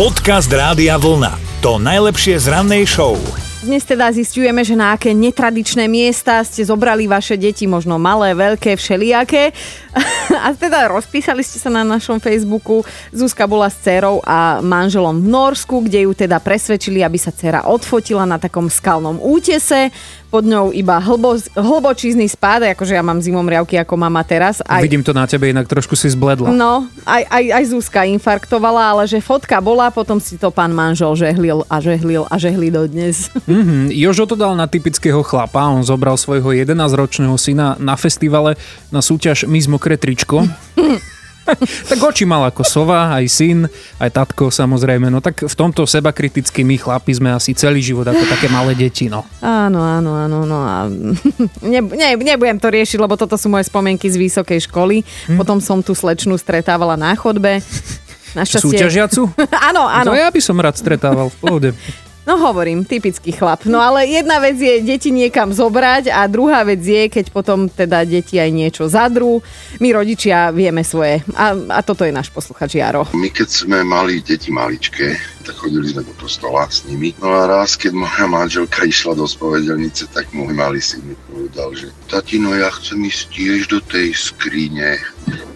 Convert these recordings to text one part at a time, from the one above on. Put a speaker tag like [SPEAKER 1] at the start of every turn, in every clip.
[SPEAKER 1] Podcast Rádia Vlna. To najlepšie z rannej show.
[SPEAKER 2] Dnes teda zistujeme, že na aké netradičné miesta ste zobrali vaše deti, možno malé, veľké, všelijaké. A teda rozpísali ste sa na našom Facebooku. Zuzka bola s dcerou a manželom v Norsku, kde ju teda presvedčili, aby sa dcera odfotila na takom skalnom útese pod ňou iba hlbo, hlbočízny spád, akože ja mám zimom riavky ako mama teraz.
[SPEAKER 3] Aj, Vidím to na tebe, inak trošku si zbledla.
[SPEAKER 2] No, aj, aj, aj Zuzka infarktovala, ale že fotka bola, potom si to pán manžel žehlil a žehlil a žehlil do dnes.
[SPEAKER 3] Mm-hmm. Jožo to dal na typického chlapa, on zobral svojho 11-ročného syna na festivale na súťaž Miss Mokré tričko. tak oči mal ako sova, aj syn, aj tatko samozrejme. No tak v tomto seba kriticky my chlapi sme asi celý život ako také malé deti, no.
[SPEAKER 2] Áno, áno, áno, no a ne, ne, nebudem to riešiť, lebo toto sú moje spomienky z vysokej školy. Hm. Potom som tu slečnú stretávala na chodbe.
[SPEAKER 3] Našťastie... Súťažiacu?
[SPEAKER 2] áno, áno.
[SPEAKER 3] No ja by som rád stretával v pohode.
[SPEAKER 2] No hovorím, typický chlap. No ale jedna vec je deti niekam zobrať a druhá vec je, keď potom teda deti aj niečo zadrú. My rodičia vieme svoje. A, a toto je náš posluchač Jaro.
[SPEAKER 4] My keď sme mali deti maličké, tak chodili sme do kostola s nimi. No a raz, keď moja manželka išla do spovedelnice, tak môj malý syn mi povedal, že tatino, ja chcem ísť tiež do tej skrine.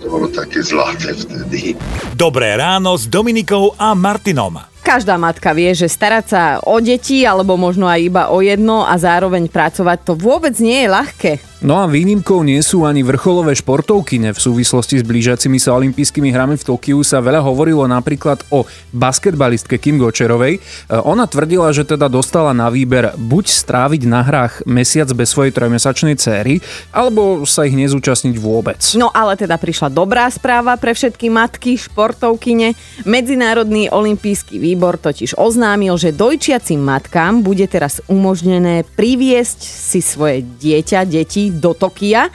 [SPEAKER 4] To bolo také zlaté vtedy.
[SPEAKER 1] Dobré ráno s Dominikou a Martinom.
[SPEAKER 2] Každá matka vie, že starať sa o deti alebo možno aj iba o jedno a zároveň pracovať to vôbec nie je ľahké.
[SPEAKER 3] No a výnimkou nie sú ani vrcholové športovkyne. V súvislosti s blížiacimi sa olympijskými hrami v Tokiu sa veľa hovorilo napríklad o basketbalistke Kim Gočerovej. E, ona tvrdila, že teda dostala na výber buď stráviť na hrách mesiac bez svojej trojmesačnej céry, alebo sa ich nezúčastniť vôbec.
[SPEAKER 2] No ale teda prišla dobrá správa pre všetky matky, športovkyne. Medzinárodný olympijský výbor totiž oznámil, že dojčiacim matkám bude teraz umožnené priviesť si svoje dieťa, deti do Tokia.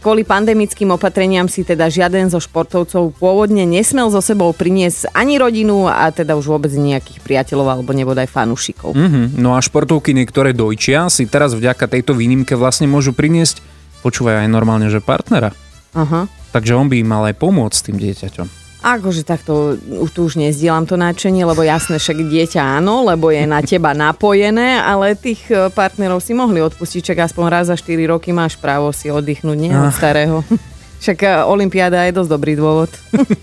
[SPEAKER 2] Kvôli pandemickým opatreniam si teda žiaden zo športovcov pôvodne nesmel so sebou priniesť ani rodinu a teda už vôbec nejakých priateľov alebo nebodaj fanúšikov.
[SPEAKER 3] Mm-hmm. No a športovky niektoré dojčia si teraz vďaka tejto výnimke vlastne môžu priniesť, počúvaj aj normálne, že partnera. Aha. Takže on by im mal aj pomôcť tým dieťaťom.
[SPEAKER 2] Akože takto tu už nezdielam to nadšenie, lebo jasné, však dieťa áno, lebo je na teba napojené, ale tých e, partnerov si mohli odpustiť, čak aspoň raz za 4 roky máš právo si oddychnúť, nie od starého. Však e, Olympiáda je dosť dobrý dôvod.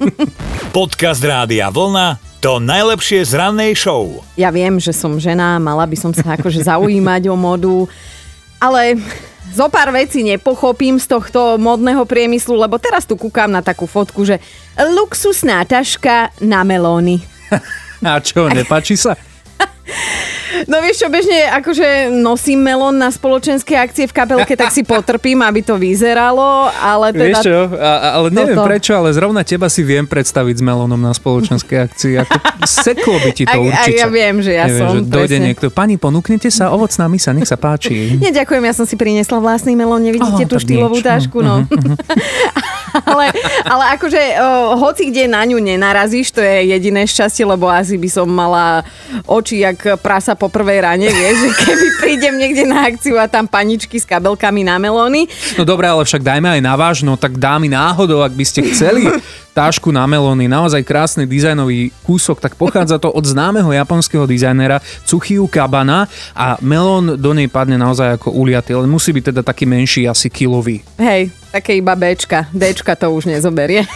[SPEAKER 1] Podcast Rádia Vlna to najlepšie z rannej show.
[SPEAKER 2] Ja viem, že som žena, mala by som sa akože zaujímať o modu, ale zo pár vecí nepochopím z tohto modného priemyslu, lebo teraz tu kúkam na takú fotku, že luxusná taška na melóny.
[SPEAKER 3] A čo, nepáči sa?
[SPEAKER 2] No vieš čo, bežne akože nosím melón na spoločenské akcie v kapelke, tak si potrpím, aby to vyzeralo, ale teda...
[SPEAKER 3] Vieš čo, a, ale neviem toto. prečo, ale zrovna teba si viem predstaviť s melónom na spoločenské akcii. Ako seklo by ti to určite.
[SPEAKER 2] A ja viem, že ja neviem, som.
[SPEAKER 3] Že dojde niekto, pani, ponúknete sa ovocná misa, nech sa páči.
[SPEAKER 2] Nie, ďakujem, ja som si priniesla vlastný melón, nevidíte oh, tú štýlovú tášku, no. Uh-huh, uh-huh. Ale, ale akože uh, hoci kde na ňu nenarazíš, to je jediné šťastie, lebo asi by som mala oči jak prasa po prvej rane, vieš, že keby prídem niekde na akciu a tam paničky s kabelkami na melóny.
[SPEAKER 3] No dobré, ale však dajme aj na vážno, tak dámy náhodou, ak by ste chceli tášku na melóny, naozaj krásny dizajnový kúsok, tak pochádza to od známeho japonského dizajnera Tsuchiu Kabana a melón do nej padne naozaj ako uliatý, ale musí byť teda taký menší, asi kilový.
[SPEAKER 2] Hej, také iba Bčka, Dčka to už nezoberie.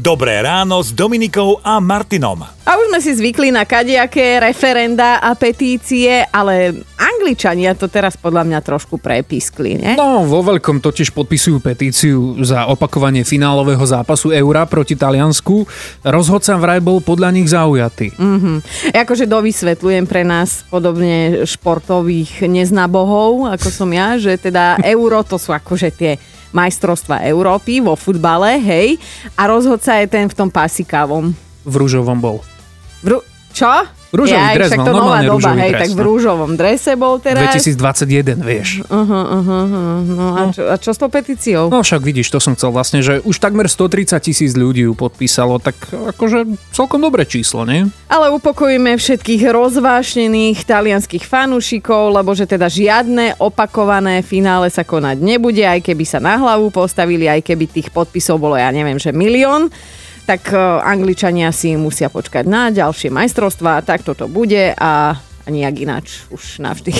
[SPEAKER 1] Dobré ráno s Dominikou a Martinom.
[SPEAKER 2] A už sme si zvykli na kadejaké referenda a petície, ale Angličania to teraz podľa mňa trošku prepiskli, nie?
[SPEAKER 3] No, vo veľkom totiž podpisujú petíciu za opakovanie finálového zápasu Eura proti Taliansku. Rozhodca vraj bol podľa nich zaujatý.
[SPEAKER 2] Mm-hmm. Akože dovysvetľujem pre nás podobne športových neznabohov, ako som ja, že teda Euro to sú akože tie majstrovstva Európy vo futbale, hej, a rozhodca je ten v tom pasikávom.
[SPEAKER 3] V rúžovom bol.
[SPEAKER 2] V ru- čo?
[SPEAKER 3] Rúžový ja, dres,
[SPEAKER 2] to nová doba, hej, dres, tak v no. rúžovom drese bol teraz.
[SPEAKER 3] 2021, vieš.
[SPEAKER 2] Uh-huh, uh-huh, no, a, čo, a čo s tou petíciou?
[SPEAKER 3] No však vidíš, to som chcel vlastne, že už takmer 130 tisíc ľudí ju podpísalo, tak akože celkom dobré číslo, nie?
[SPEAKER 2] Ale upokojíme všetkých rozvášnených talianských fanúšikov, lebo že teda žiadne opakované finále sa konať nebude, aj keby sa na hlavu postavili, aj keby tých podpisov bolo, ja neviem, že milión tak e, Angličania si musia počkať na ďalšie majstrovstvá, tak toto bude a, nejak ináč už navždy.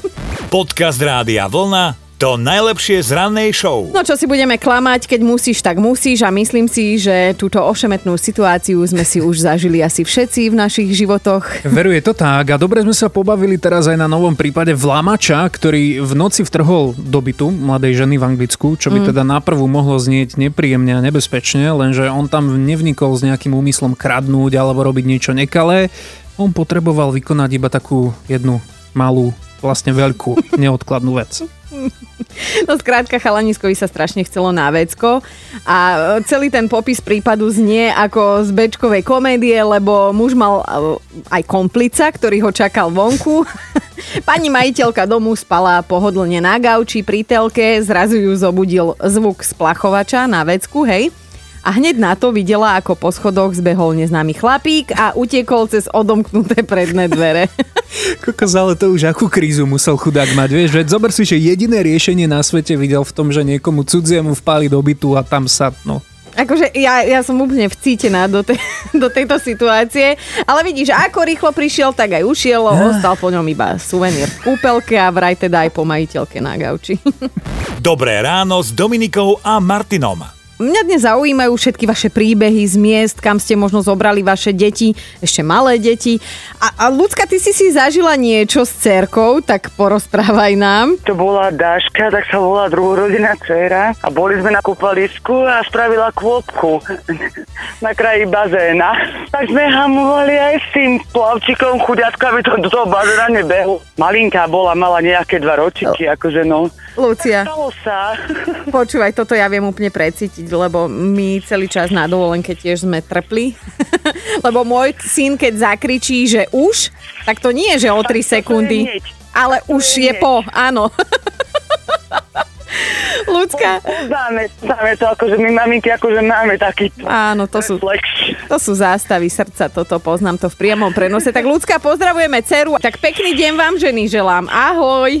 [SPEAKER 1] Podcast Rádia Vlna to najlepšie z rannej show.
[SPEAKER 2] No čo si budeme klamať, keď musíš, tak musíš a myslím si, že túto ošemetnú situáciu sme si už zažili asi všetci v našich životoch.
[SPEAKER 3] Veru je to tak a dobre sme sa pobavili teraz aj na novom prípade Vlamača, ktorý v noci vtrhol do bytu mladej ženy v Anglicku, čo by mm. teda naprvu mohlo znieť nepríjemne a nebezpečne, lenže on tam nevnikol s nejakým úmyslom kradnúť alebo robiť niečo nekalé. On potreboval vykonať iba takú jednu malú vlastne veľkú, neodkladnú vec.
[SPEAKER 2] No skrátka, chalaniskovi sa strašne chcelo na vecko a celý ten popis prípadu znie ako z bečkovej komédie, lebo muž mal e, aj komplica, ktorý ho čakal vonku. Pani majiteľka domu spala pohodlne na gauči pri telke, zrazu ju zobudil zvuk splachovača na vecku, hej a hneď na to videla, ako po schodoch zbehol neznámy chlapík a utiekol cez odomknuté predné dvere.
[SPEAKER 3] Kokos, ale to už akú krízu musel chudák mať, vieš, že zober si, že jediné riešenie na svete videl v tom, že niekomu cudziemu vpáli do bytu a tam sa, no,
[SPEAKER 2] Akože ja, ja som úplne vcítená do, te, do tejto situácie, ale vidíš, ako rýchlo prišiel, tak aj ušiel, ja. ostal po ňom iba suvenír v kúpelke a vraj teda aj po majiteľke na gauči.
[SPEAKER 1] Dobré ráno s Dominikou a Martinom.
[SPEAKER 2] Mňa dnes zaujímajú všetky vaše príbehy z miest, kam ste možno zobrali vaše deti, ešte malé deti. A, a Lucka, ty si si zažila niečo s cerkou, tak porozprávaj nám.
[SPEAKER 5] To bola Dáška, tak sa volá druhorodená dcera a boli sme na kúpalisku a spravila kôpku na kraji bazéna. Tak sme hamovali aj s tým plavčikom chuďatka, aby to do toho bazéna nebehlo. Malinká bola, mala nejaké dva ročiky, akože no.
[SPEAKER 2] Lucia,
[SPEAKER 5] Stalo sa.
[SPEAKER 2] počúvaj, toto ja viem úplne precítiť, lebo my celý čas na dovolenke tiež sme trpli. lebo môj syn, keď zakričí, že už, tak to nie je, že o 3 sekundy. Ale už je po, áno. Ľudská.
[SPEAKER 5] Známe, známe to, akože my maminky akože máme taký
[SPEAKER 2] Áno, to sú, to sú zástavy srdca, toto poznám to v priamom prenose. Tak ľudská, pozdravujeme dceru. Tak pekný deň vám ženy želám. Ahoj.